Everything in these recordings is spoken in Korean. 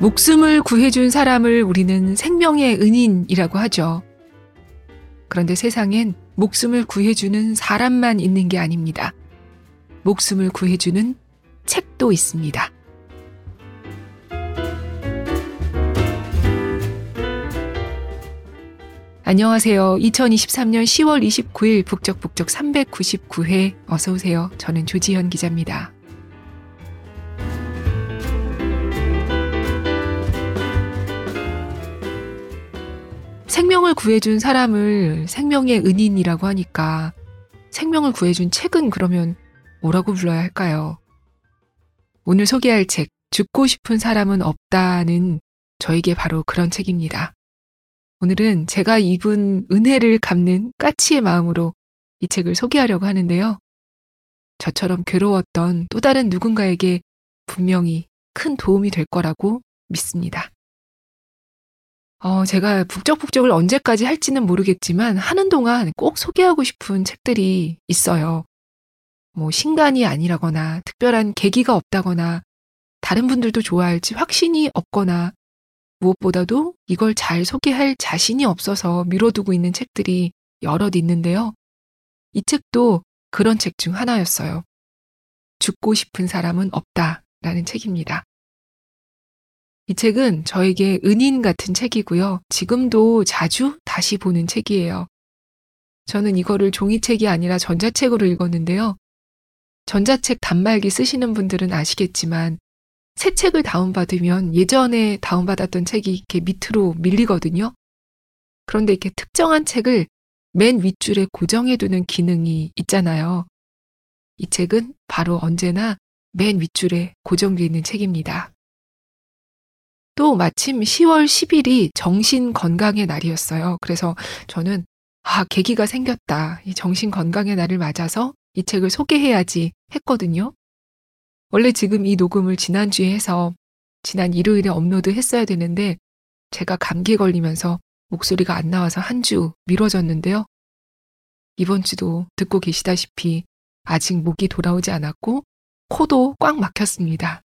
목숨을 구해준 사람을 우리는 생명의 은인이라고 하죠. 그런데 세상엔 목숨을 구해주는 사람만 있는 게 아닙니다. 목숨을 구해주는 책도 있습니다. 안녕하세요. 2023년 10월 29일 북적북적 399회 어서 오세요. 저는 조지현 기자입니다. 생명을 구해준 사람을 생명의 은인이라고 하니까 생명을 구해준 책은 그러면 뭐라고 불러야 할까요? 오늘 소개할 책, 죽고 싶은 사람은 없다는 저에게 바로 그런 책입니다. 오늘은 제가 입은 은혜를 갚는 까치의 마음으로 이 책을 소개하려고 하는데요. 저처럼 괴로웠던 또 다른 누군가에게 분명히 큰 도움이 될 거라고 믿습니다. 어, 제가 북적북적을 언제까지 할지는 모르겠지만 하는 동안 꼭 소개하고 싶은 책들이 있어요. 뭐 신간이 아니라거나 특별한 계기가 없다거나 다른 분들도 좋아할지 확신이 없거나 무엇보다도 이걸 잘 소개할 자신이 없어서 미뤄두고 있는 책들이 여럿 있는데요. 이 책도 그런 책 중 하나였어요. 죽고 싶은 사람은 없다 라는 책입니다. 이 책은 저에게 은인 같은 책이고요. 지금도 자주 다시 보는 책이에요. 저는 이거를 종이책이 아니라 전자책으로 읽었는데요. 전자책 단말기 쓰시는 분들은 아시겠지만 새 책을 다운받으면 예전에 다운받았던 책이 이렇게 밑으로 밀리거든요. 그런데 이렇게 특정한 책을 맨 윗줄에 고정해두는 기능이 있잖아요. 이 책은 바로 언제나 맨 윗줄에 고정되어 있는 책입니다. 또 마침 10월 10일이 정신 건강의 날이었어요. 그래서 저는 아, 계기가 생겼다. 이 정신 건강의 날을 맞아서 이 책을 소개해야지 했거든요. 원래 지금 이 녹음을 지난주에 해서 지난 일요일에 업로드 했어야 되는데 제가 감기에 걸리면서 목소리가 안 나와서 한 주 미뤄졌는데요. 이번 주도 듣고 계시다시피 아직 목이 돌아오지 않았고 코도 꽉 막혔습니다.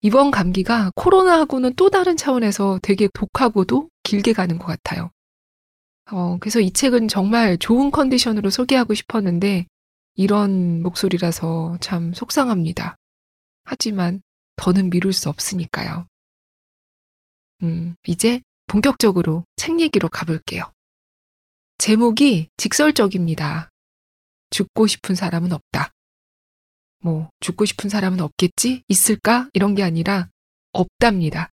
이번 감기가 코로나하고는 또 다른 차원에서 되게 독하고도 길게 가는 것 같아요. 어, 그래서 이 책은 정말 좋은 컨디션으로 소개하고 싶었는데 이런 목소리라서 참 속상합니다. 하지만 더는 미룰 수 없으니까요. 음, 이제 본격적으로 책 얘기로 가볼게요. 제목이 직설적입니다. 죽고 싶은 사람은 없다. 뭐 죽고 싶은 사람은 없겠지? 있을까? 이런 게 아니라 없답니다.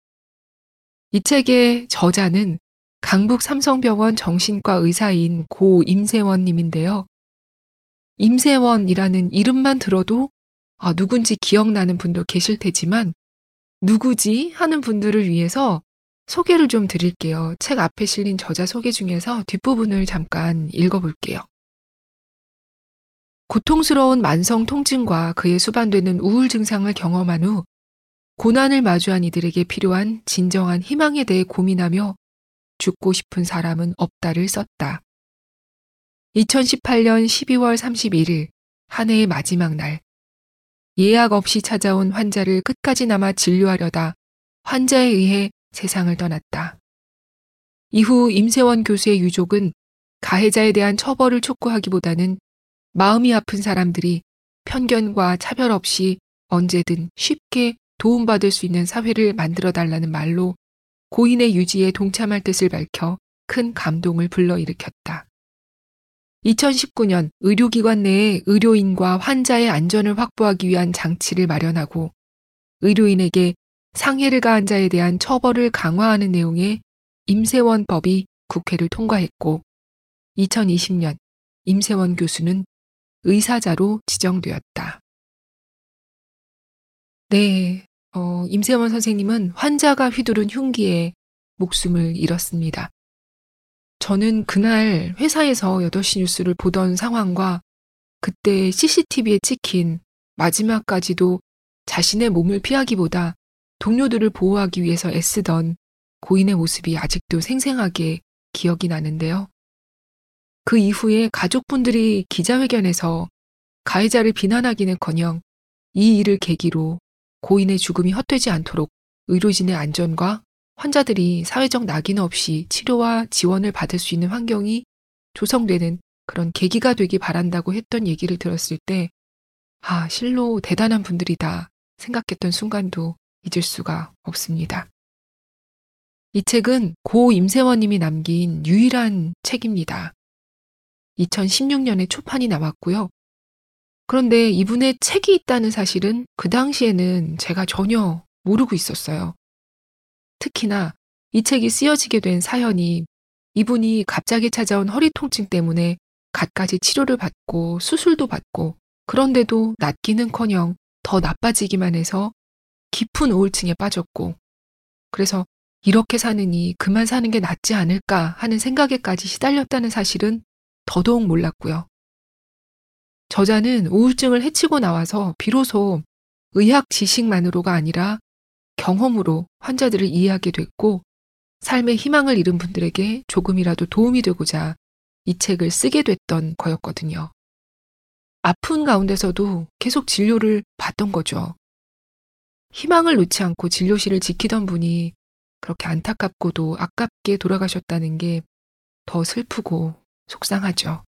이 책의 저자는 강북 삼성병원 정신과 의사인 고 임세원 님인데요. 임세원이라는 이름만 들어도 아, 누군지 기억나는 분도 계실 테지만 누구지 하는 분들을 위해서 소개를 좀 드릴게요. 책 앞에 실린 저자 소개 중에서 뒷부분을 잠깐 읽어볼게요. 고통스러운 만성 통증과 그에 수반되는 우울 증상을 경험한 후 고난을 마주한 이들에게 필요한 진정한 희망에 대해 고민하며 죽고 싶은 사람은 없다를 썼다. 2018년 12월 31일 한 해의 마지막 날 예약 없이 찾아온 환자를 끝까지 남아 진료하려다 환자에 의해 세상을 떠났다. 이후 임세원 교수의 유족은 가해자에 대한 처벌을 촉구하기보다는 마음이 아픈 사람들이 편견과 차별 없이 언제든 쉽게 도움받을 수 있는 사회를 만들어 달라는 말로 고인의 유지에 동참할 뜻을 밝혀 큰 감동을 불러일으켰다. 2019년 의료기관 내에 의료인과 환자의 안전을 확보하기 위한 장치를 마련하고 의료인에게 상해를 가한 자에 대한 처벌을 강화하는 내용의 임세원 법이 국회를 통과했고 2020년 임세원 교수는 의사자로 지정되었다. 네, 어, 임세원 선생님은 환자가 휘두른 흉기에 목숨을 잃었습니다. 저는 그날 회사에서 8시 뉴스를 보던 상황과 그때 CCTV에 찍힌 마지막까지도 자신의 몸을 피하기보다 동료들을 보호하기 위해서 애쓰던 고인의 모습이 아직도 생생하게 기억이 나는데요. 그 이후에 가족분들이 기자회견에서 가해자를 비난하기는 커녕 이 일을 계기로 고인의 죽음이 헛되지 않도록 의료진의 안전과 환자들이 사회적 낙인 없이 치료와 지원을 받을 수 있는 환경이 조성되는 그런 계기가 되기 바란다고 했던 얘기를 들었을 때, 아, 실로 대단한 분들이다 생각했던 순간도 잊을 수가 없습니다. 이 책은 고 임세원님이 남긴 유일한 책입니다. 2016년에 초판이 나왔고요. 그런데 이분의 책이 있다는 사실은 그 당시에는 제가 전혀 모르고 있었어요. 특히나 이 책이 쓰여지게 된 사연이 이분이 갑자기 찾아온 허리 통증 때문에 갖가지 치료를 받고 수술도 받고 그런데도 낫기는 커녕 더 나빠지기만 해서 깊은 우울증에 빠졌고 그래서 이렇게 사느니 그만 사는 게 낫지 않을까 하는 생각에까지 시달렸다는 사실은 더더욱 몰랐고요. 저자는 우울증을 해치고 나와서 비로소 의학 지식만으로가 아니라 경험으로 환자들을 이해하게 됐고 삶의 희망을 잃은 분들에게 조금이라도 도움이 되고자 이 책을 쓰게 됐던 거였거든요. 아픈 가운데서도 계속 진료를 받던 거죠. 희망을 놓지 않고 진료실을 지키던 분이 그렇게 안타깝고도 아깝게 돌아가셨다는 게 더 슬프고 속상하죠.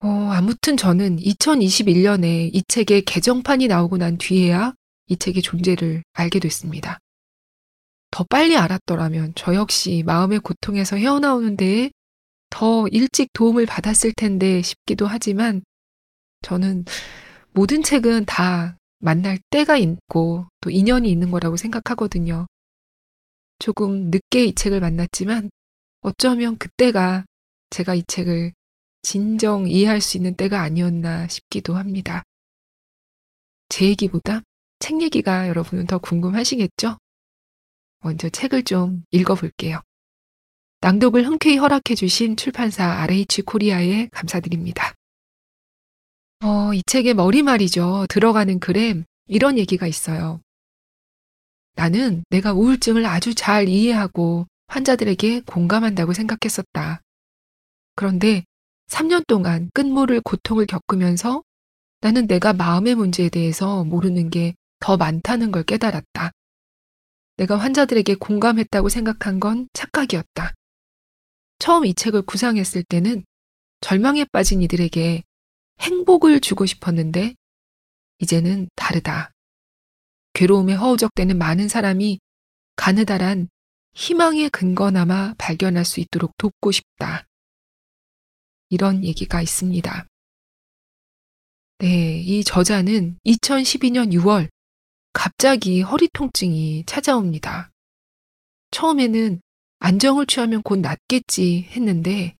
어, 아무튼 저는 2021년에 이 책의 개정판이 나오고 난 뒤에야 이 책의 존재를 알게 됐습니다. 더 빨리 알았더라면 저 역시 마음의 고통에서 헤어나오는 데에 더 일찍 도움을 받았을 텐데 싶기도 하지만 저는 모든 책은 다 만날 때가 있고 또 인연이 있는 거라고 생각하거든요. 조금 늦게 이 책을 만났지만 어쩌면 그때가 제가 이 책을 진정 이해할 수 있는 때가 아니었나 싶기도 합니다. 제 얘기보다 책 얘기가 여러분은 더 궁금하시겠죠? 먼저 책을 좀 읽어볼게요. 낭독을 흔쾌히 허락해주신 출판사 RH 코리아에 감사드립니다. 어, 이 책의 머리말이죠. 들어가는 글에 이런 얘기가 있어요. 나는 내가 우울증을 아주 잘 이해하고 환자들에게 공감한다고 생각했었다. 그런데 3년 동안 끝모를 고통을 겪으면서 나는 내가 마음의 문제에 대해서 모르는 게 더 많다는 걸 깨달았다. 내가 환자들에게 공감했다고 생각한 건 착각이었다. 처음 이 책을 구상했을 때는 절망에 빠진 이들에게 행복을 주고 싶었는데 이제는 다르다. 괴로움에 허우적대는 많은 사람이 가느다란 희망의 근거나마 발견할 수 있도록 돕고 싶다. 이런 얘기가 있습니다. 네, 이 저자는 2012년 6월 갑자기 허리 통증이 찾아옵니다. 처음에는 안정을 취하면 곧 낫겠지 했는데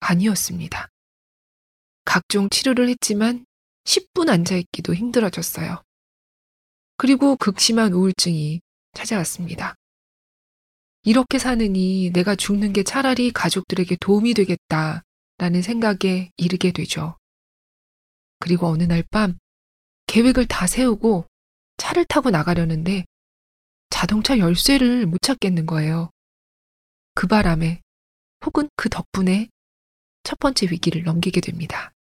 아니었습니다. 각종 치료를 했지만 10분 앉아있기도 힘들어졌어요. 그리고 극심한 우울증이 찾아왔습니다. 이렇게 사느니 내가 죽는 게 차라리 가족들에게 도움이 되겠다 라는 생각에 이르게 되죠. 그리고 어느 날 밤 계획을 다 세우고 차를 타고 나가려는데 자동차 열쇠를 못 찾겠는 거예요. 그 바람에 혹은 그 덕분에 첫 번째 위기를 넘기게 됩니다.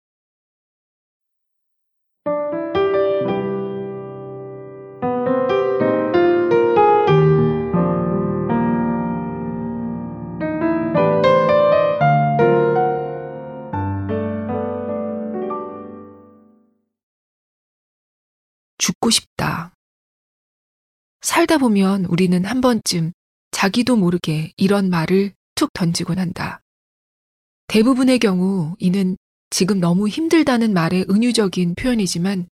죽고 싶다. 살다 보면 우리는 한 번쯤 자기도 모르게 이런 말을 툭 던지곤 한다. 대부분의 경우 이는 지금 너무 힘들다는 말의 은유적인 표현이지만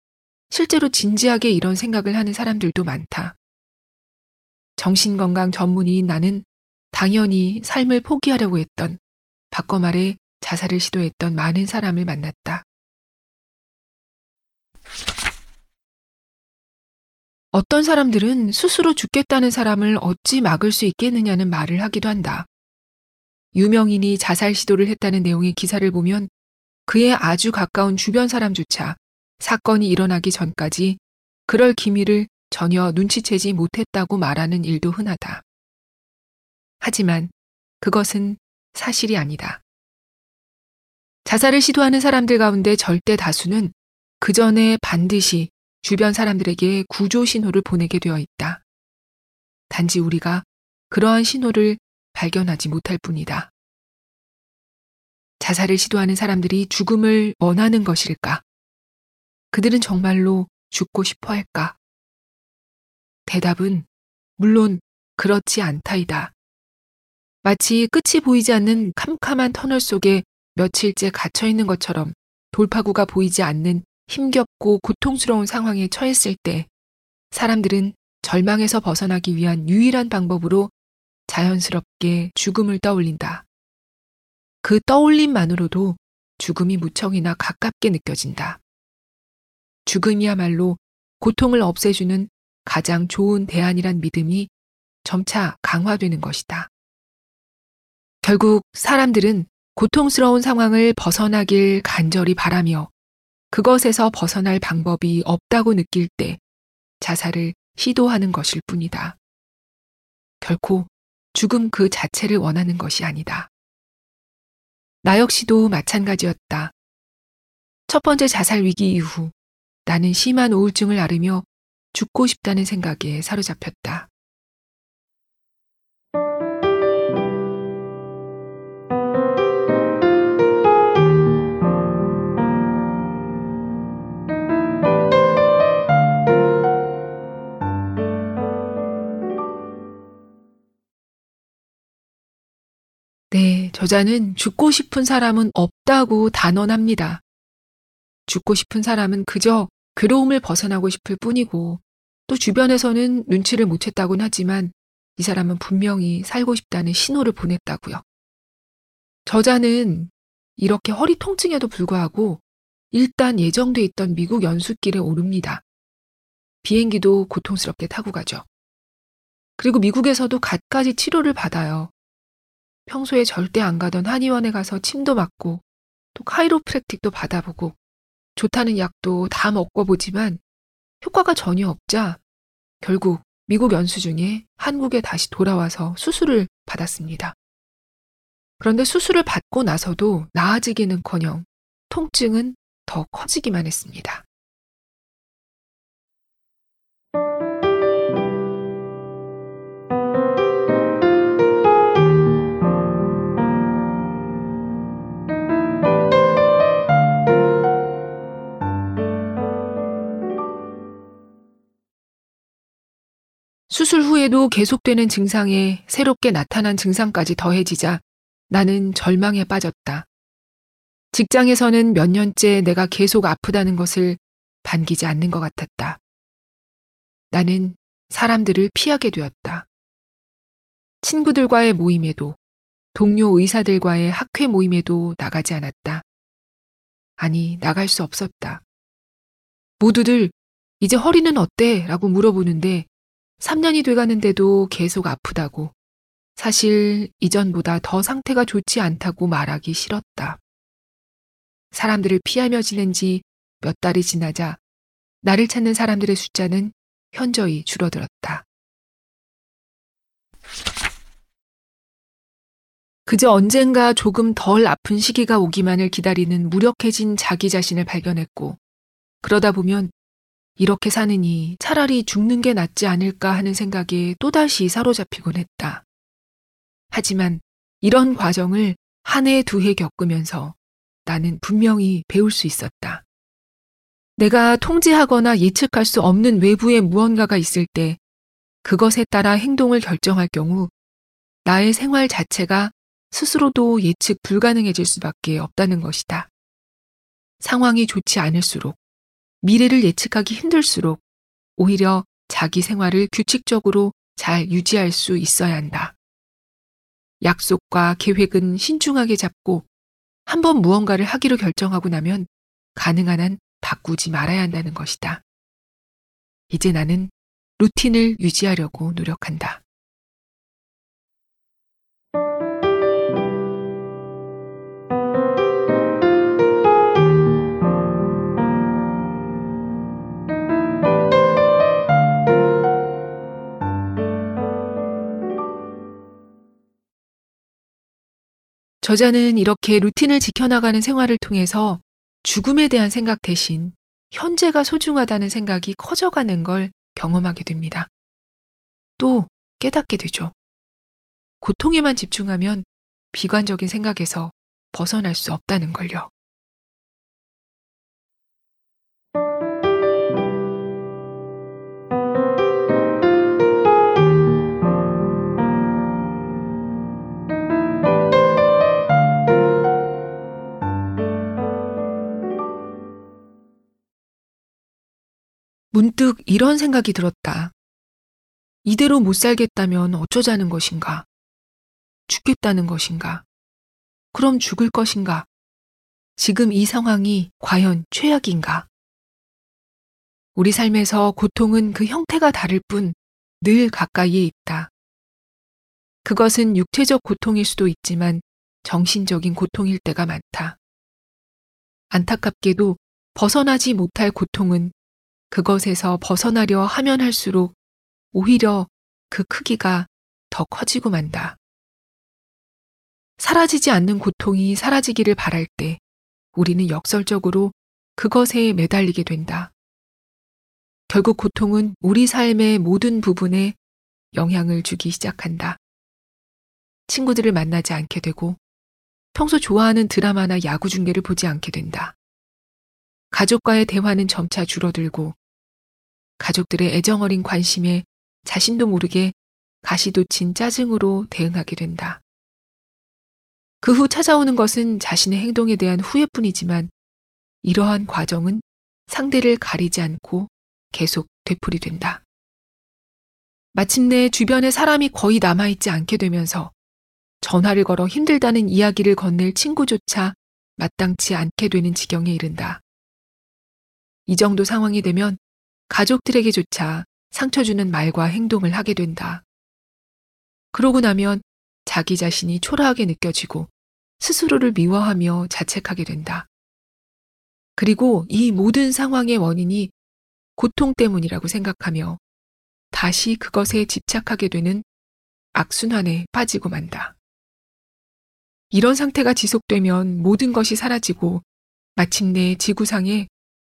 실제로 진지하게 이런 생각을 하는 사람들도 많다. 정신건강 전문의인 나는 당연히 삶을 포기하려고 했던 바꿔 말해 자살을 시도했던 많은 사람을 만났다. 어떤 사람들은 스스로 죽겠다는 사람을 어찌 막을 수 있겠느냐는 말을 하기도 한다. 유명인이 자살 시도를 했다는 내용의 기사를 보면 그의 아주 가까운 주변 사람조차 사건이 일어나기 전까지 그럴 기미를 전혀 눈치채지 못했다고 말하는 일도 흔하다. 하지만 그것은 사실이 아니다. 자살을 시도하는 사람들 가운데 절대 다수는 그 전에 반드시 주변 사람들에게 구조 신호를 보내게 되어 있다. 단지 우리가 그러한 신호를 발견하지 못할 뿐이다. 자살을 시도하는 사람들이 죽음을 원하는 것일까? 그들은 정말로 죽고 싶어 할까? 대답은 물론 그렇지 않다이다. 마치 끝이 보이지 않는 캄캄한 터널 속에 며칠째 갇혀 있는 것처럼 돌파구가 보이지 않는 힘겹고 고통스러운 상황에 처했을 때 사람들은 절망에서 벗어나기 위한 유일한 방법으로 자연스럽게 죽음을 떠올린다. 그 떠올림만으로도 죽음이 무척이나 가깝게 느껴진다. 죽음이야말로 고통을 없애주는 가장 좋은 대안이란 믿음이 점차 강화되는 것이다. 결국 사람들은 고통스러운 상황을 벗어나길 간절히 바라며 그것에서 벗어날 방법이 없다고 느낄 때 자살을 시도하는 것일 뿐이다. 결코 죽음 그 자체를 원하는 것이 아니다. 나 역시도 마찬가지였다. 첫 번째 자살 위기 이후 나는 심한 우울증을 앓으며 죽고 싶다는 생각에 사로잡혔다. 저자는 죽고 싶은 사람은 없다고 단언합니다. 죽고 싶은 사람은 그저 괴로움을 벗어나고 싶을 뿐이고 또 주변에서는 눈치를 못 챘다곤 하지만 이 사람은 분명히 살고 싶다는 신호를 보냈다고요. 저자는 이렇게 허리 통증에도 불구하고 일단 예정돼 있던 미국 연수길에 오릅니다. 비행기도 고통스럽게 타고 가죠. 그리고 미국에서도 갖가지 치료를 받아요. 평소에 절대 안 가던 한의원에 가서 침도 맞고 또 카이로프랙틱도 받아보고 좋다는 약도 다 먹어보지만 효과가 전혀 없자 결국 미국 연수 중에 한국에 다시 돌아와서 수술을 받았습니다. 그런데 수술을 받고 나서도 나아지기는커녕 통증은 더 커지기만 했습니다. 수술 후에도 계속되는 증상에 새롭게 나타난 증상까지 더해지자 나는 절망에 빠졌다. 직장에서는 몇 년째 내가 계속 아프다는 것을 반기지 않는 것 같았다. 나는 사람들을 피하게 되었다. 친구들과의 모임에도, 동료 의사들과의 학회 모임에도 나가지 않았다. 아니, 나갈 수 없었다. 모두들 이제 허리는 어때? 라고 물어보는데 3년이 돼가는데도 계속 아프다고. 사실 이전보다 더 상태가 좋지 않다고 말하기 싫었다. 사람들을 피하며 지낸 지 몇 달이 지나자 나를 찾는 사람들의 숫자는 현저히 줄어들었다. 그저 언젠가 조금 덜 아픈 시기가 오기만을 기다리는 무력해진 자기 자신을 발견했고, 그러다 보면 이렇게 사느니 차라리 죽는 게 낫지 않을까 하는 생각에 또다시 사로잡히곤 했다. 하지만 이런 과정을 한 해, 두 해 겪으면서 나는 분명히 배울 수 있었다. 내가 통제하거나 예측할 수 없는 외부의 무언가가 있을 때 그것에 따라 행동을 결정할 경우 나의 생활 자체가 스스로도 예측 불가능해질 수밖에 없다는 것이다. 상황이 좋지 않을수록 미래를 예측하기 힘들수록 오히려 자기 생활을 규칙적으로 잘 유지할 수 있어야 한다. 약속과 계획은 신중하게 잡고 한 번 무언가를 하기로 결정하고 나면 가능한 한 바꾸지 말아야 한다는 것이다. 이제 나는 루틴을 유지하려고 노력한다. 저자는 이렇게 루틴을 지켜나가는 생활을 통해서 죽음에 대한 생각 대신 현재가 소중하다는 생각이 커져가는 걸 경험하게 됩니다. 또 깨닫게 되죠. 고통에만 집중하면 비관적인 생각에서 벗어날 수 없다는 걸요. 문득 이런 생각이 들었다. 이대로 못 살겠다면 어쩌자는 것인가? 죽겠다는 것인가? 그럼 죽을 것인가? 지금 이 상황이 과연 최악인가? 우리 삶에서 고통은 그 형태가 다를 뿐 늘 가까이에 있다. 그것은 육체적 고통일 수도 있지만 정신적인 고통일 때가 많다. 안타깝게도 벗어나지 못할 고통은 그것에서 벗어나려 하면 할수록 오히려 그 크기가 더 커지고 만다. 사라지지 않는 고통이 사라지기를 바랄 때 우리는 역설적으로 그것에 매달리게 된다. 결국 고통은 우리 삶의 모든 부분에 영향을 주기 시작한다. 친구들을 만나지 않게 되고 평소 좋아하는 드라마나 야구 중계를 보지 않게 된다. 가족과의 대화는 점차 줄어들고 가족들의 애정어린 관심에 자신도 모르게 가시돋친 짜증으로 대응하게 된다. 그 후 찾아오는 것은 자신의 행동에 대한 후회뿐이지만 이러한 과정은 상대를 가리지 않고 계속 되풀이된다. 마침내 주변에 사람이 거의 남아있지 않게 되면서 전화를 걸어 힘들다는 이야기를 건넬 친구조차 마땅치 않게 되는 지경에 이른다. 이 정도 상황이 되면 가족들에게조차 상처 주는 말과 행동을 하게 된다. 그러고 나면 자기 자신이 초라하게 느껴지고 스스로를 미워하며 자책하게 된다. 그리고 이 모든 상황의 원인이 고통 때문이라고 생각하며 다시 그것에 집착하게 되는 악순환에 빠지고 만다. 이런 상태가 지속되면 모든 것이 사라지고 마침내 지구상에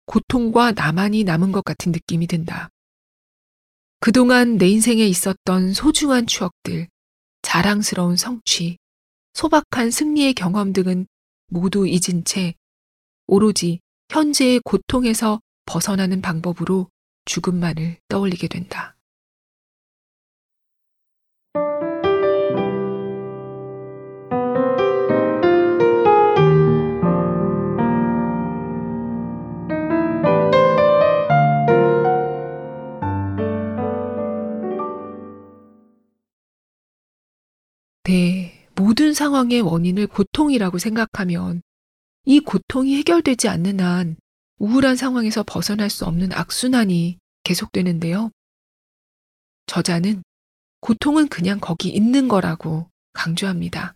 고통과 나만이 남은 것 같은 느낌이 든다. 그동안 내 인생에 있었던 소중한 추억들, 자랑스러운 성취, 소박한 승리의 경험 등은 모두 잊은 채 오로지 현재의 고통에서 벗어나는 방법으로 죽음만을 떠올리게 된다. 네, 모든 상황의 원인을 고통이라고 생각하면 이 고통이 해결되지 않는 한 우울한 상황에서 벗어날 수 없는 악순환이 계속되는데요. 저자는 고통은 그냥 거기 있는 거라고 강조합니다.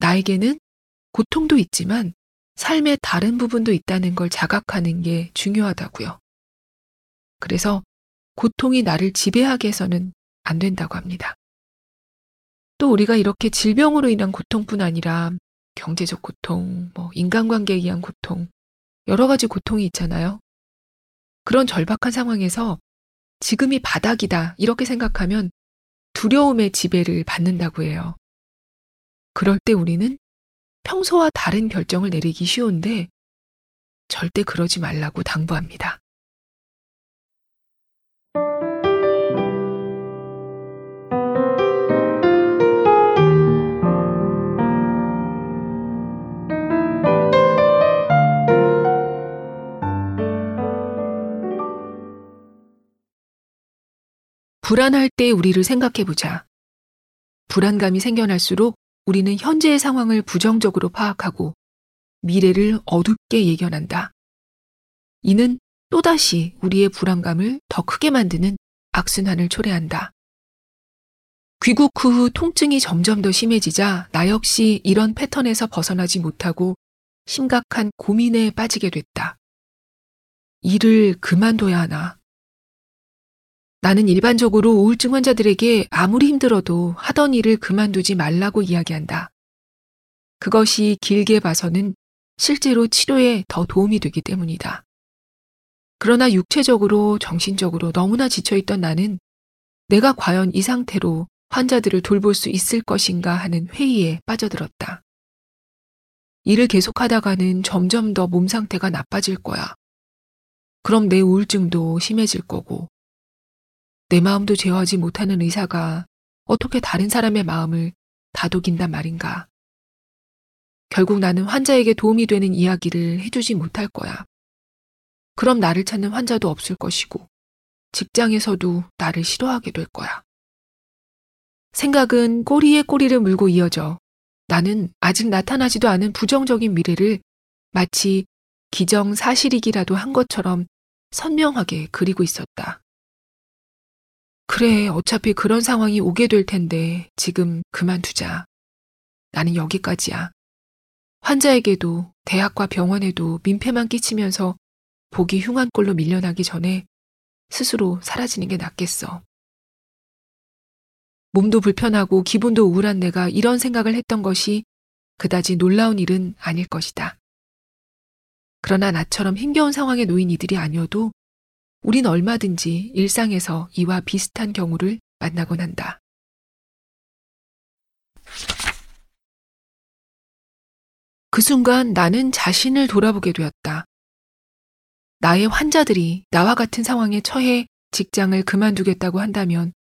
나에게는 고통도 있지만 삶의 다른 부분도 있다는 걸 자각하는 게 중요하다고요. 그래서 고통이 나를 지배하게 해서는 안 된다고 합니다. 또 우리가 이렇게 질병으로 인한 고통뿐 아니라 경제적 고통, 뭐 인간관계에 의한 고통, 여러 가지 고통이 있잖아요. 그런 절박한 상황에서 지금이 바닥이다 이렇게 생각하면 두려움의 지배를 받는다고 해요. 그럴 때 우리는 평소와 다른 결정을 내리기 쉬운데 절대 그러지 말라고 당부합니다. 불안할 때 우리를 생각해 보자. 불안감이 생겨날수록 우리는 현재의 상황을 부정적으로 파악하고 미래를 어둡게 예견한다. 이는 또다시 우리의 불안감을 더 크게 만드는 악순환을 초래한다. 귀국 후 통증이 점점 더 심해지자 나 역시 이런 패턴에서 벗어나지 못하고 심각한 고민에 빠지게 됐다. 일을 그만둬야 하나? 나는 일반적으로 우울증 환자들에게 아무리 힘들어도 하던 일을 그만두지 말라고 이야기한다. 그것이 길게 봐서는 실제로 치료에 더 도움이 되기 때문이다. 그러나 육체적으로, 정신적으로 너무나 지쳐있던 나는 내가 과연 이 상태로 환자들을 돌볼 수 있을 것인가 하는 회의에 빠져들었다. 일을 계속하다가는 점점 더 몸 상태가 나빠질 거야. 그럼 내 우울증도 심해질 거고, 내 마음도 제어하지 못하는 의사가 어떻게 다른 사람의 마음을 다독인단 말인가. 결국 나는 환자에게 도움이 되는 이야기를 해주지 못할 거야. 그럼 나를 찾는 환자도 없을 것이고, 직장에서도 나를 싫어하게 될 거야. 생각은 꼬리에 꼬리를 물고 이어져 나는 아직 나타나지도 않은 부정적인 미래를 마치 기정사실이기라도 한 것처럼 선명하게 그리고 있었다. 그래, 어차피 그런 상황이 오게 될 텐데 지금 그만두자. 나는 여기까지야. 환자에게도 대학과 병원에도 민폐만 끼치면서 보기 흉한 꼴로 밀려나기 전에 스스로 사라지는 게 낫겠어. 몸도 불편하고 기분도 우울한 내가 이런 생각을 했던 것이 그다지 놀라운 일은 아닐 것이다. 그러나 나처럼 힘겨운 상황에 놓인 이들이 아니어도 우린 얼마든지 일상에서 이와 비슷한 경우를 만나곤 한다. 그 순간 나는 자신을 돌아보게 되었다. 나의 환자들이 나와 같은 상황에 처해 직장을 그만두겠다고 한다면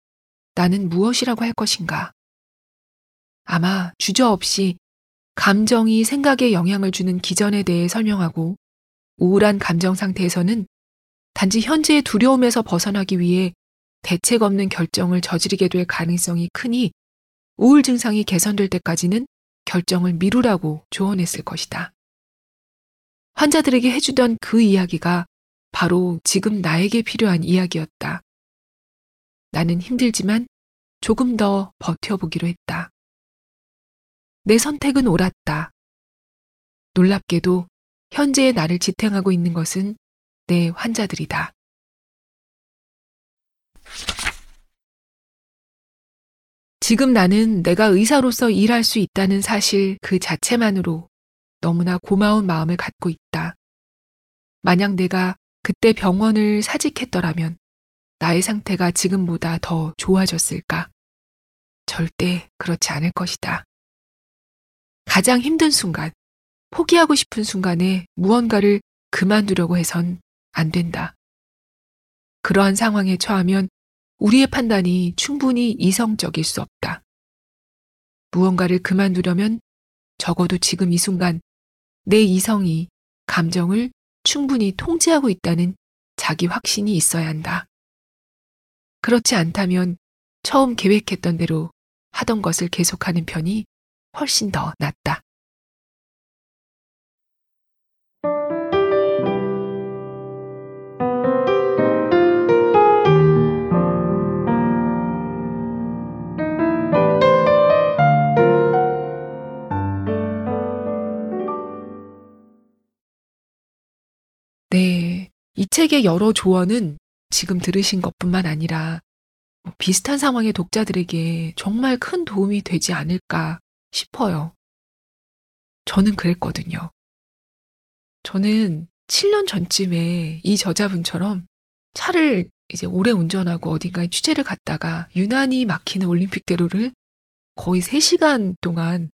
나는 무엇이라고 할 것인가? 아마 주저없이 감정이 생각에 영향을 주는 기전에 대해 설명하고 우울한 감정 상태에서는 단지 현재의 두려움에서 벗어나기 위해 대책 없는 결정을 저지르게 될 가능성이 크니 우울 증상이 개선될 때까지는 결정을 미루라고 조언했을 것이다. 환자들에게 해주던 그 이야기가 바로 지금 나에게 필요한 이야기였다. 나는 힘들지만 조금 더 버텨보기로 했다. 내 선택은 옳았다. 놀랍게도 현재의 나를 지탱하고 있는 것은 내 환자들이다. 지금 나는 내가 의사로서 일할 수 있다는 사실 그 자체만으로 너무나 고마운 마음을 갖고 있다. 만약 내가 그때 병원을 사직했더라면 나의 상태가 지금보다 더 좋아졌을까? 절대 그렇지 않을 것이다. 가장 힘든 순간, 포기하고 싶은 순간에 무언가를 그만두려고 해선 안 된다. 그러한 상황에 처하면 우리의 판단이 충분히 이성적일 수 없다. 무언가를 그만두려면 적어도 지금 이 순간 내 이성이 감정을 충분히 통제하고 있다는 자기 확신이 있어야 한다. 그렇지 않다면 처음 계획했던 대로 하던 것을 계속하는 편이 훨씬 더 낫다. 책의 여러 조언은 지금 들으신 것뿐만 아니라 뭐 비슷한 상황의 독자들에게 정말 큰 도움이 되지 않을까 싶어요. 저는 그랬거든요. 저는 7년 전쯤에 이 저자분처럼 차를 이제 오래 운전하고 어딘가에 취재를 갔다가 유난히 막히는 올림픽대로를 거의 3시간 동안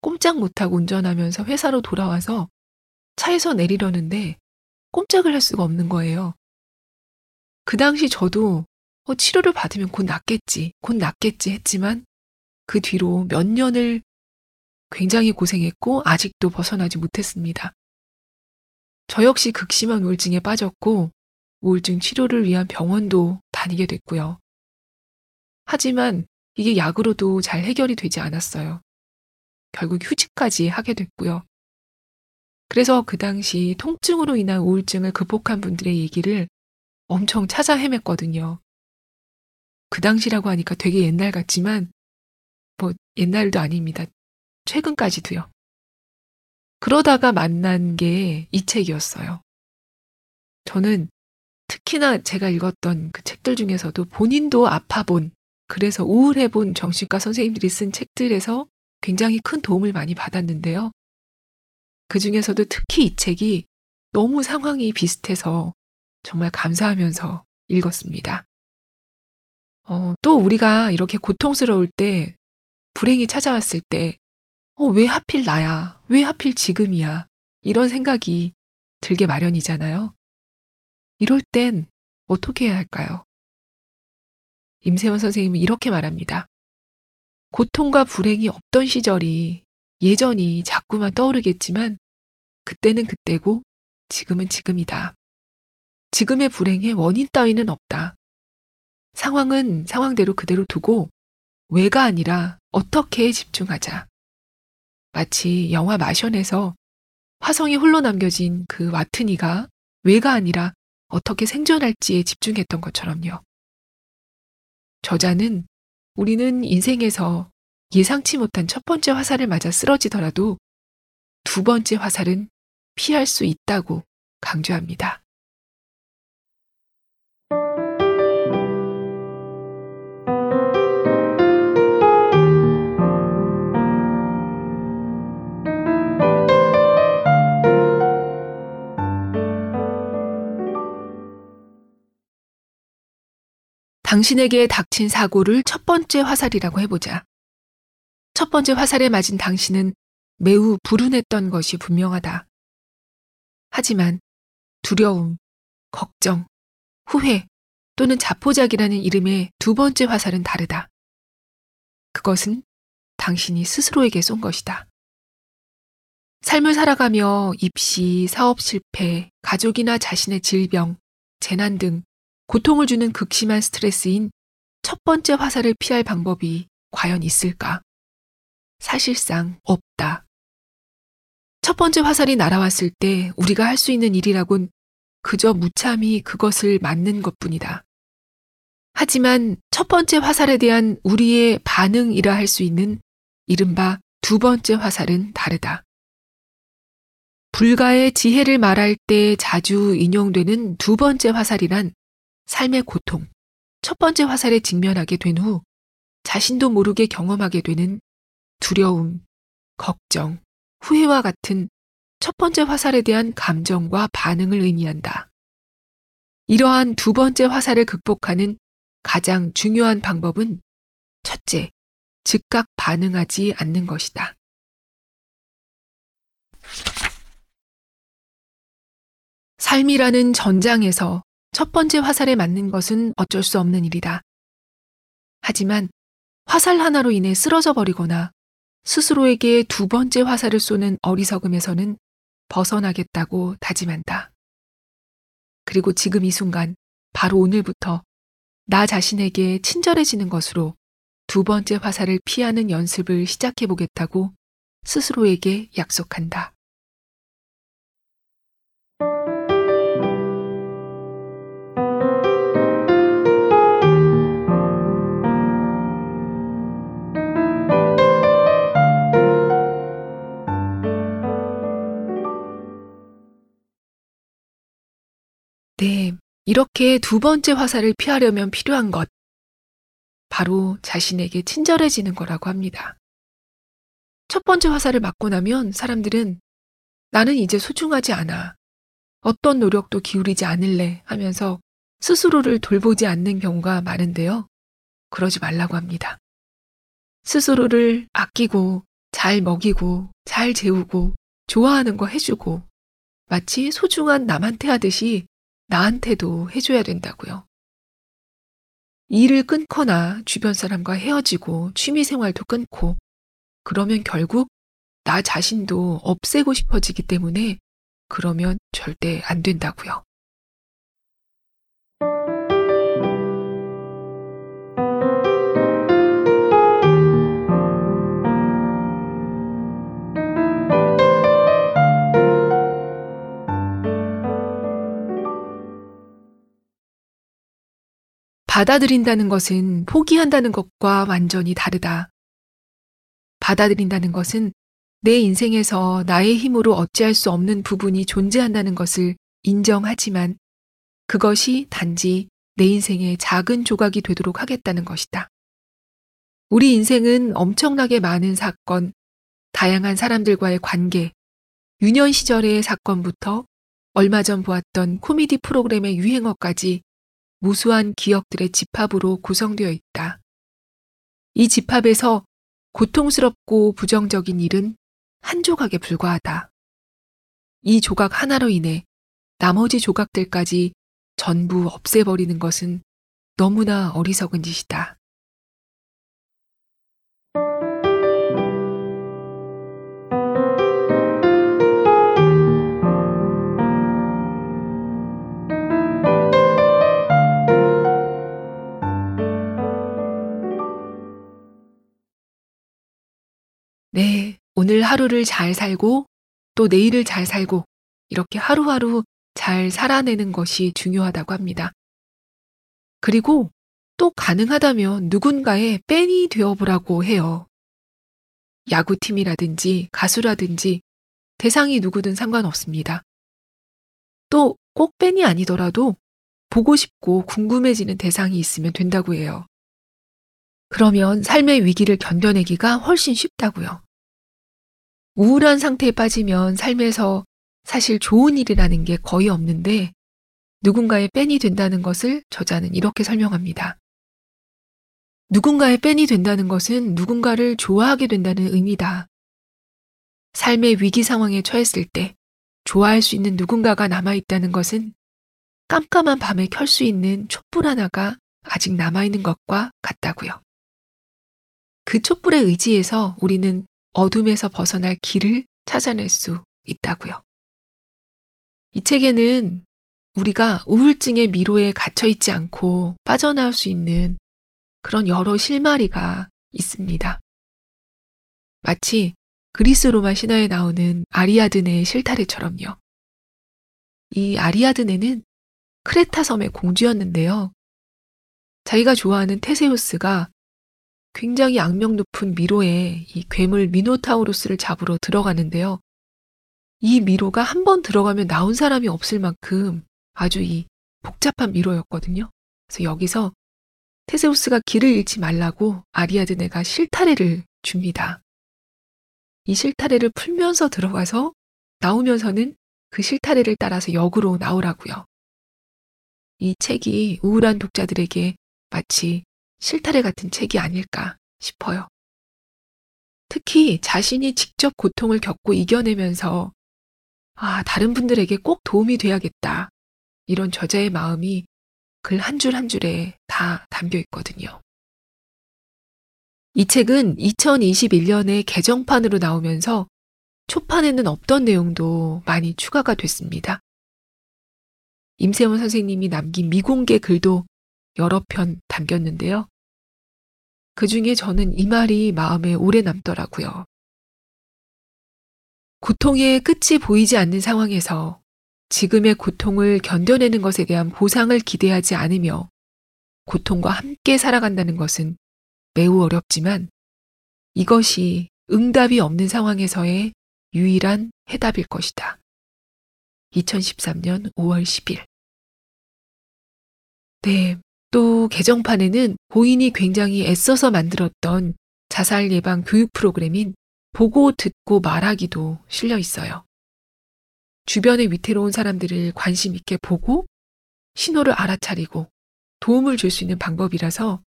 꼼짝 못하고 운전하면서 회사로 돌아와서 차에서 내리려는데 꼼짝을 할 수가 없는 거예요. 그 당시 저도 어, 치료를 받으면 곧 낫겠지, 곧 낫겠지 했지만 그 뒤로 몇 년을 굉장히 고생했고 아직도 벗어나지 못했습니다. 저 역시 극심한 우울증에 빠졌고 우울증 치료를 위한 병원도 다니게 됐고요. 하지만 이게 약으로도 잘 해결이 되지 않았어요. 결국 휴직까지 하게 됐고요. 그래서 그 당시 통증으로 인한 우울증을 극복한 분들의 얘기를 엄청 찾아 헤맸거든요. 그 당시라고 하니까 되게 옛날 같지만 뭐 옛날도 아닙니다. 최근까지도요. 그러다가 만난 게 이 책이었어요. 저는 특히나 제가 읽었던 그 책들 중에서도 본인도 아파본, 그래서 우울해본 정신과 선생님들이 쓴 책들에서 굉장히 큰 도움을 많이 받았는데요. 그 중에서도 특히 이 책이 너무 상황이 비슷해서 정말 감사하면서 읽었습니다. 어, 또 우리가 이렇게 고통스러울 때, 불행이 찾아왔을 때, 어, 왜 하필 나야? 왜 하필 지금이야? 이런 생각이 들게 마련이잖아요. 이럴 땐 어떻게 해야 할까요? 임세원 선생님은 이렇게 말합니다. 고통과 불행이 없던 시절이 예전이 자꾸만 떠오르겠지만 그때는 그때고 지금은 지금이다. 지금의 불행에 원인 따위는 없다. 상황은 상황대로 그대로 두고 왜가 아니라 어떻게에 집중하자. 마치 영화 마션에서 화성이 홀로 남겨진 그 와트니가 왜가 아니라 어떻게 생존할지에 집중했던 것처럼요. 저자는 우리는 인생에서 예상치 못한 첫 번째 화살을 맞아 쓰러지더라도 두 번째 화살은 피할 수 있다고 강조합니다. 당신에게 닥친 사고를 첫 번째 화살이라고 해보자. 첫 번째 화살에 맞은 당신은 매우 불운했던 것이 분명하다. 하지만 두려움, 걱정, 후회 또는 자포자기라는 이름의 두 번째 화살은 다르다. 그것은 당신이 스스로에게 쏜 것이다. 삶을 살아가며 입시, 사업 실패, 가족이나 자신의 질병, 재난 등 고통을 주는 극심한 스트레스인 첫 번째 화살을 피할 방법이 과연 있을까? 사실상 없다. 첫 번째 화살이 날아왔을 때 우리가 할 수 있는 일이라곤 그저 무참히 그것을 맞는 것 뿐이다. 하지만 첫 번째 화살에 대한 우리의 반응이라 할 수 있는 이른바 두 번째 화살은 다르다. 불가의 지혜를 말할 때 자주 인용되는 두 번째 화살이란 삶의 고통, 첫 번째 화살에 직면하게 된 후 자신도 모르게 경험하게 되는 두려움, 걱정, 후회와 같은 첫 번째 화살에 대한 감정과 반응을 의미한다. 이러한 두 번째 화살을 극복하는 가장 중요한 방법은 첫째, 즉각 반응하지 않는 것이다. 삶이라는 전장에서 첫 번째 화살에 맞는 것은 어쩔 수 없는 일이다. 하지만 화살 하나로 인해 쓰러져 버리거나 스스로에게 두 번째 화살을 쏘는 어리석음에서는 벗어나겠다고 다짐한다. 그리고 지금 이 순간, 바로 오늘부터 나 자신에게 친절해지는 것으로 두 번째 화살을 피하는 연습을 시작해 보겠다고 스스로에게 약속한다. 네, 이렇게 두 번째 화살을 피하려면 필요한 것. 바로 자신에게 친절해지는 거라고 합니다. 첫 번째 화살을 맞고 나면 사람들은 나는 이제 소중하지 않아. 어떤 노력도 기울이지 않을래 하면서 스스로를 돌보지 않는 경우가 많은데요. 그러지 말라고 합니다. 스스로를 아끼고 잘 먹이고 잘 재우고 좋아하는 거 해주고 마치 소중한 남한테 하듯이 나한테도 해줘야 된다고요. 일을 끊거나 주변 사람과 헤어지고 취미 생활도 끊고 그러면 결국 나 자신도 없애고 싶어지기 때문에 그러면 절대 안 된다고요. 받아들인다는 것은 포기한다는 것과 완전히 다르다. 받아들인다는 것은 내 인생에서 나의 힘으로 어찌할 수 없는 부분이 존재한다는 것을 인정하지만 그것이 단지 내 인생의 작은 조각이 되도록 하겠다는 것이다. 우리 인생은 엄청나게 많은 사건, 다양한 사람들과의 관계, 유년 시절의 사건부터 얼마 전 보았던 코미디 프로그램의 유행어까지 무수한 기억들의 집합으로 구성되어 있다. 이 집합에서 고통스럽고 부정적인 일은 한 조각에 불과하다. 이 조각 하나로 인해 나머지 조각들까지 전부 없애버리는 것은 너무나 어리석은 짓이다. 네, 오늘 하루를 잘 살고 또 내일을 잘 살고 이렇게 하루하루 잘 살아내는 것이 중요하다고 합니다. 그리고 또 가능하다면 누군가의 팬이 되어보라고 해요. 야구팀이라든지 가수라든지 대상이 누구든 상관없습니다. 또 꼭 팬이 아니더라도 보고 싶고 궁금해지는 대상이 있으면 된다고 해요. 그러면 삶의 위기를 견뎌내기가 훨씬 쉽다고요. 우울한 상태에 빠지면 삶에서 사실 좋은 일이라는 게 거의 없는데 누군가의 팬이 된다는 것을 저자는 이렇게 설명합니다. 누군가의 팬이 된다는 것은 누군가를 좋아하게 된다는 의미다. 삶의 위기 상황에 처했을 때 좋아할 수 있는 누군가가 남아있다는 것은 깜깜한 밤에 켤 수 있는 촛불 하나가 아직 남아있는 것과 같다고요. 그 촛불에 의지해서 우리는 어둠에서 벗어날 길을 찾아낼 수 있다고요. 이 책에는 우리가 우울증의 미로에 갇혀 있지 않고 빠져나올 수 있는 그런 여러 실마리가 있습니다. 마치 그리스 로마 신화에 나오는 아리아드네의 실타래처럼요. 이 아리아드네는 크레타 섬의 공주였는데요. 자기가 좋아하는 테세우스가 굉장히 악명 높은 미로에 이 괴물 미노타우루스를 잡으러 들어가는데요. 이 미로가 한 번 들어가면 나온 사람이 없을 만큼 아주 이 복잡한 미로였거든요. 그래서 여기서 테세우스가 길을 잃지 말라고 아리아드네가 실타래를 줍니다. 이 실타래를 풀면서 들어가서 나오면서는 그 실타래를 따라서 역으로 나오라고요. 이 책이 우울한 독자들에게 마치 실타래 같은 책이 아닐까 싶어요. 특히 자신이 직접 고통을 겪고 이겨내면서 아, 다른 분들에게 꼭 도움이 돼야겠다. 이런 저자의 마음이 글 한 줄 한 줄에 다 담겨 있거든요. 이 책은 2021년에 개정판으로 나오면서 초판에는 없던 내용도 많이 추가가 됐습니다. 임세원 선생님이 남긴 미공개 글도 여러 편 담겼는데요. 그 중에 저는 이 말이 마음에 오래 남더라고요. 고통의 끝이 보이지 않는 상황에서 지금의 고통을 견뎌내는 것에 대한 보상을 기대하지 않으며 고통과 함께 살아간다는 것은 매우 어렵지만 이것이 응답이 없는 상황에서의 유일한 해답일 것이다. 2013년 5월 10일. 네. 또 개정판에는 보인이 굉장히 애써서 만들었던 자살 예방 교육 프로그램인 보고 듣고 말하기도 실려 있어요. 주변의 위태로운 사람들을 관심 있게 보고 신호를 알아차리고 도움을 줄 수 있는 방법이라서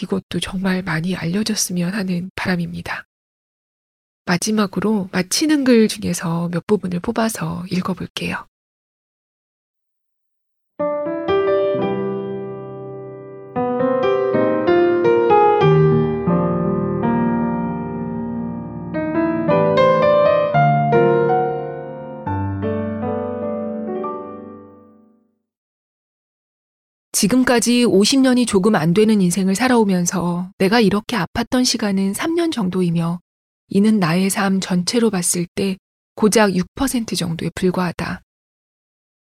이것도 정말 많이 알려졌으면 하는 바람입니다. 마지막으로 마치는 글 중에서 몇 부분을 뽑아서 읽어볼게요. 지금까지 50년이 조금 안 되는 인생을 살아오면서 내가 이렇게 아팠던 시간은 3년 정도이며 이는 나의 삶 전체로 봤을 때 고작 6% 정도에 불과하다.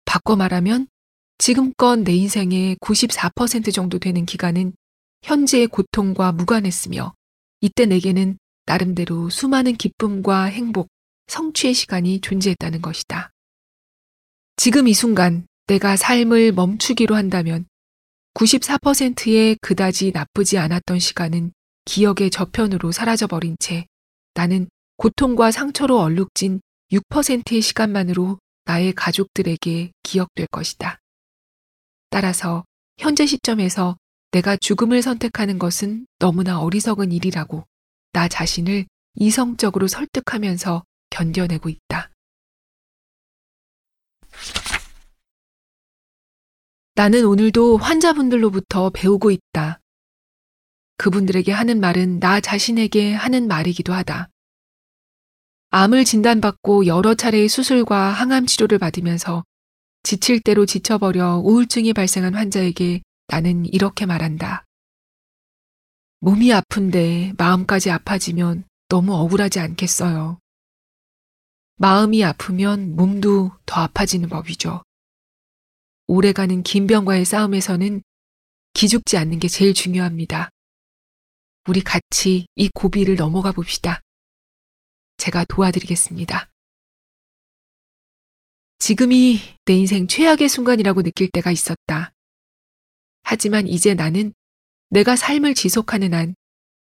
바꿔 말하면 지금껏 내 인생의 94% 정도 되는 기간은 현재의 고통과 무관했으며 이때 내게는 나름대로 수많은 기쁨과 행복, 성취의 시간이 존재했다는 것이다. 지금 이 순간 내가 삶을 멈추기로 한다면 94%의 그다지 나쁘지 않았던 시간은 기억의 저편으로 사라져버린 채 나는 고통과 상처로 얼룩진 6%의 시간만으로 나의 가족들에게 기억될 것이다. 따라서 현재 시점에서 내가 죽음을 선택하는 것은 너무나 어리석은 일이라고 나 자신을 이성적으로 설득하면서 견뎌내고 있다. 나는 오늘도 환자분들로부터 배우고 있다. 그분들에게 하는 말은 나 자신에게 하는 말이기도 하다. 암을 진단받고 여러 차례의 수술과 항암 치료를 받으면서 지칠 대로 지쳐버려 우울증이 발생한 환자에게 나는 이렇게 말한다. 몸이 아픈데 마음까지 아파지면 너무 억울하지 않겠어요. 마음이 아프면 몸도 더 아파지는 법이죠. 오래가는 긴 병과의 싸움에서는 기죽지 않는 게 제일 중요합니다. 우리 같이 이 고비를 넘어가 봅시다. 제가 도와드리겠습니다. 지금이 내 인생 최악의 순간이라고 느낄 때가 있었다. 하지만 이제 나는 내가 삶을 지속하는 한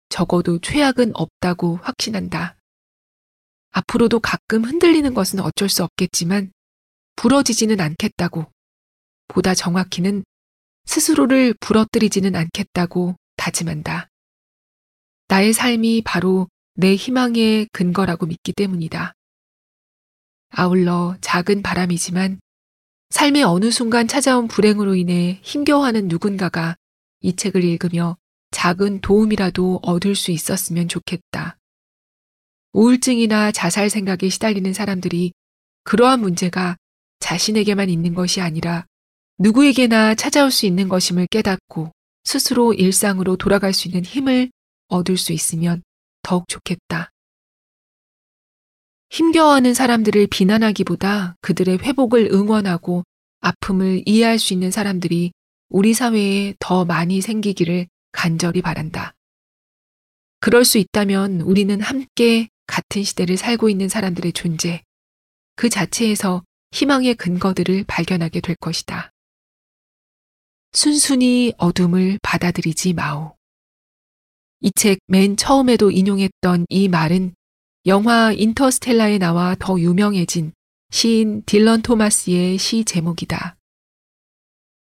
적어도 최악은 없다고 확신한다. 앞으로도 가끔 흔들리는 것은 어쩔 수 없겠지만 부러지지는 않겠다고, 보다 정확히는 스스로를 부러뜨리지는 않겠다고 다짐한다. 나의 삶이 바로 내 희망의 근거라고 믿기 때문이다. 아울러 작은 바람이지만 삶의 어느 순간 찾아온 불행으로 인해 힘겨워하는 누군가가 이 책을 읽으며 작은 도움이라도 얻을 수 있었으면 좋겠다. 우울증이나 자살 생각에 시달리는 사람들이 그러한 문제가 자신에게만 있는 것이 아니라 누구에게나 찾아올 수 있는 것임을 깨닫고 스스로 일상으로 돌아갈 수 있는 힘을 얻을 수 있으면 더욱 좋겠다. 힘겨워하는 사람들을 비난하기보다 그들의 회복을 응원하고 아픔을 이해할 수 있는 사람들이 우리 사회에 더 많이 생기기를 간절히 바란다. 그럴 수 있다면 우리는 함께 같은 시대를 살고 있는 사람들의 존재, 그 자체에서 희망의 근거들을 발견하게 될 것이다. 순순히 어둠을 받아들이지 마오. 이 책 맨 처음에도 인용했던 이 말은 영화 인터스텔라에 나와 더 유명해진 시인 딜런 토마스의 시 제목이다.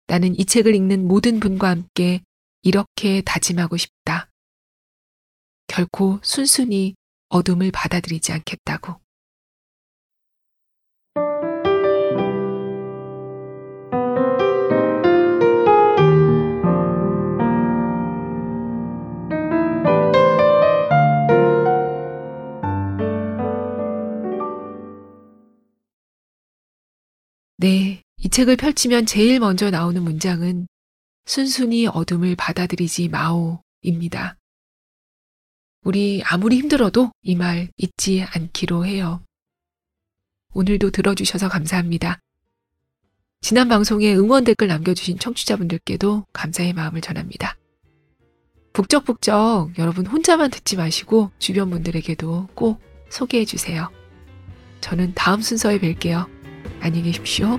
나는 이 책을 읽는 모든 분과 함께 이렇게 다짐하고 싶다. 결코 순순히 어둠을 받아들이지 않겠다고. 네, 이 책을 펼치면 제일 먼저 나오는 문장은 순순히 어둠을 받아들이지 마오입니다. 우리 아무리 힘들어도 이 말 잊지 않기로 해요. 오늘도 들어주셔서 감사합니다. 지난 방송에 응원 댓글 남겨주신 청취자분들께도 감사의 마음을 전합니다. 북적북적 여러분 혼자만 듣지 마시고 주변 분들에게도 꼭 소개해 주세요. 저는 다음 순서에 뵐게요. 안녕히 계십시오.